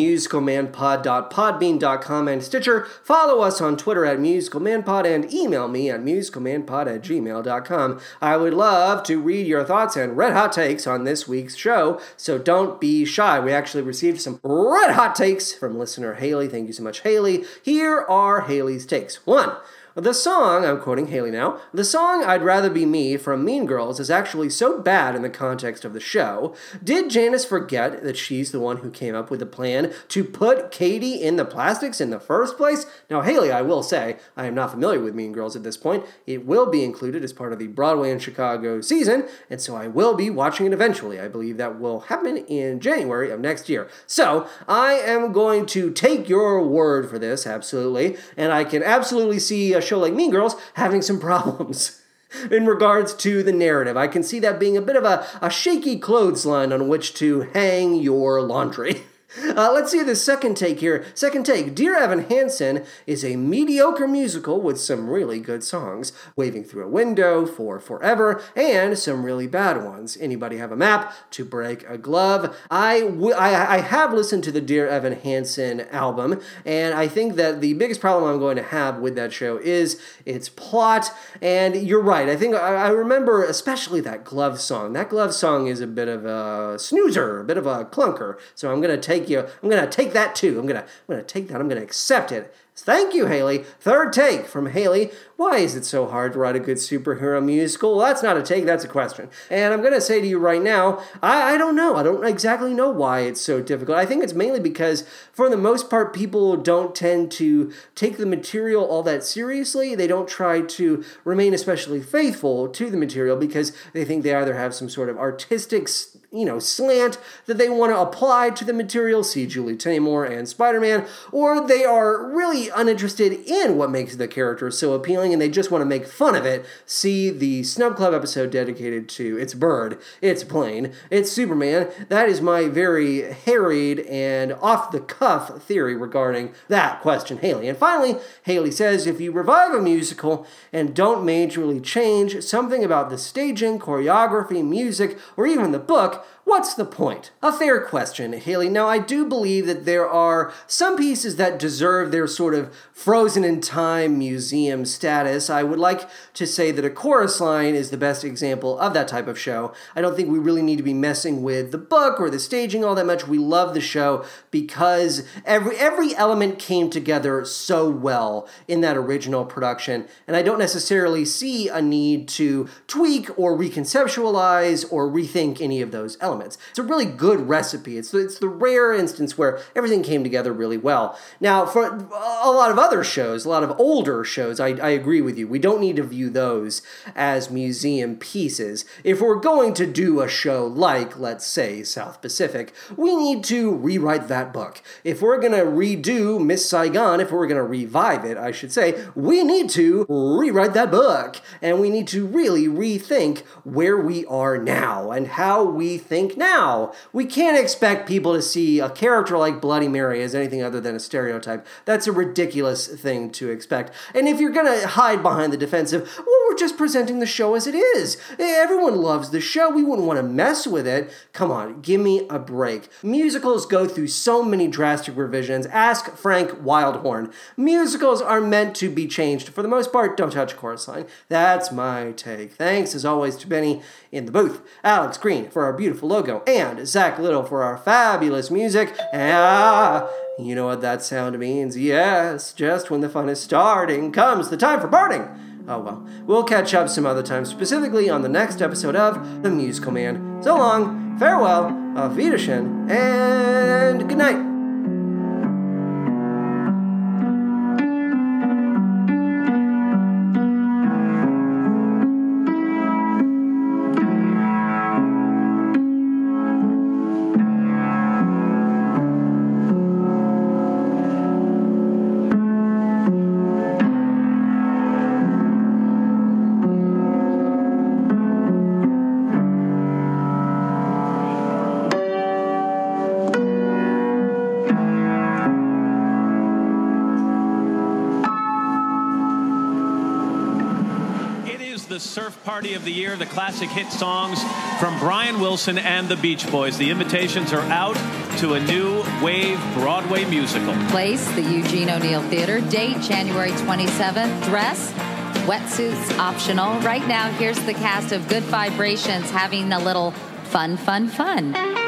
musicalmanpod.podbean.com and Stitcher. Follow us on Twitter at musicalmanpod and email me at musicalmanpod at gmail.com. I would love to read your thoughts and red hot takes on this week's show, so don't be shy. We actually received some red hot takes from listener Haley. Thank you so much, Haley. Here are Haley's takes. One, the song, I'm quoting Haley now, the song I'd Rather Be Me from Mean Girls is actually so bad in the context of the show. Did Janis forget that she's the one who came up with the plan to put Cady in the plastics in the first place? Now, Haley, I will say, I am not familiar with Mean Girls at this point. It will be included as part of the Broadway in Chicago season, and so I will be watching it eventually. I believe that will happen in January of next year. So, I am going to take your word for this, absolutely, and I can absolutely see a show like Mean Girls having some problems. (laughs) In regards to the narrative, I can see that being a bit of a, a shaky clothesline on which to hang your laundry. (laughs) Uh, let's see the second take here. Second take Dear Evan Hansen is a mediocre musical with some really good songs. Waving Through a Window, For Forever, and some really bad ones. Anybody have a map to break a glove? I, w- I, I have listened to the Dear Evan Hansen album, and I think that the biggest problem I'm going to have with that show is its plot. And you're right. I think I, I remember especially that glove song. That glove song is a bit of a snoozer, a bit of a clunker. So I'm going to take you. I'm to take that too. I'm to. I'm to take that. I'm to accept it. Thank you, Haley. Third take from Haley. Why is it so hard to write a good superhero musical? Well, that's not a take, that's a question. And I'm going to say to you right now, I, I don't know. I don't exactly know why it's so difficult. I think it's mainly because, for the most part, people don't tend to take the material all that seriously. They don't try to remain especially faithful to the material because they think they either have some sort of artistic you know, slant that they want to apply to the material, see Julie Taymor and Spider Man, or they are really uninterested in what makes the character so appealing and they just want to make fun of it, see the Snub Club episode dedicated to It's Bird, It's Plane, It's Superman. That is my very harried and off the cuff theory regarding that question, Haley. And finally, Haley says if you revive a musical and don't majorly change something about the staging, choreography, music, or even the book, What's the point? A fair question, Haley. Now, I do believe that there are some pieces that deserve their sort of frozen in time museum status. I would like to say that a chorus line is the best example of that type of show. I don't think we really need to be messing with the book or the staging all that much. We love the show because every every element came together so well in that original production, and I don't necessarily see a need to tweak or reconceptualize or rethink any of those elements. It's a really good recipe. It's it's the rare instance where everything came together really well. Now, for a lot of other shows, a lot of older shows, I, I agree with you. We don't need to view those as museum pieces. If we're going to do a show like, let's say, South Pacific, we need to rewrite that book. If we're going to redo Miss Saigon, if we're going to revive it, I should say, we need to rewrite that book. And we need to really rethink where we are now and how we think now. We can't expect people to see a character like Bloody Mary as anything other than a stereotype. That's a ridiculous thing to expect. And if you're going to hide behind the defensive, we're just presenting the show as it is. Everyone loves the show. We wouldn't want to mess with it. Come on, give me a break. Musicals go through so many drastic revisions. Ask Frank Wildhorn. Musicals are meant to be changed. For the most part, don't touch chorus line. That's my take. Thanks as always to Benny in the booth, Alex Green for our beautiful logo, and Zach Little for our fabulous music. Ah, you know what that sound means? Yes, just when the fun is starting comes the time for parting. Oh well, we'll catch up some other time, specifically on the next episode of The Musical Man. So long, farewell, auf Wiedersehen, and good night. Party of the year, the classic hit songs from Brian Wilson and the Beach Boys. The invitations are out to a new wave Broadway musical. Place, the Eugene O'Neill Theater. Date, January 27th. Dress, wetsuits optional. Right now, here's the cast of Good Vibrations having a little fun, fun, fun.